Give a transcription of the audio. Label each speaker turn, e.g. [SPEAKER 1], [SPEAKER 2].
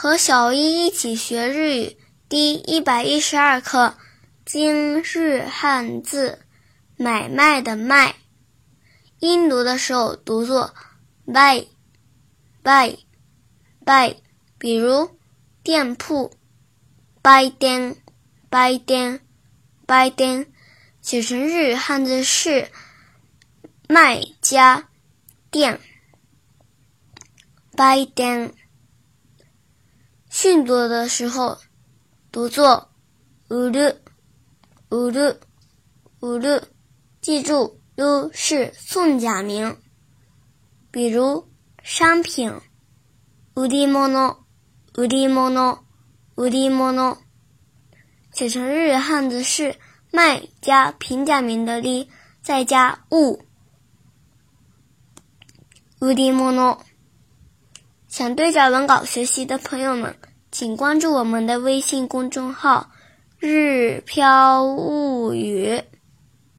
[SPEAKER 1] 和小一一起学日语。第一百一十二课今日汉字买卖的卖，音读的时候读作 buy buy buy，比如店铺 buy 店 buy 店 buy 店，写成日语汉字是卖家店 buy 店。训读的时候，读作乌鲁乌鲁乌鲁，记住，u 是送假名。比如商品乌里莫诺乌里莫诺乌里莫诺，写成日语汉字是卖加平假名的利，再加物乌里莫诺。想对照文稿学习的朋友们。请关注我们的微信公众号“日飘物语”。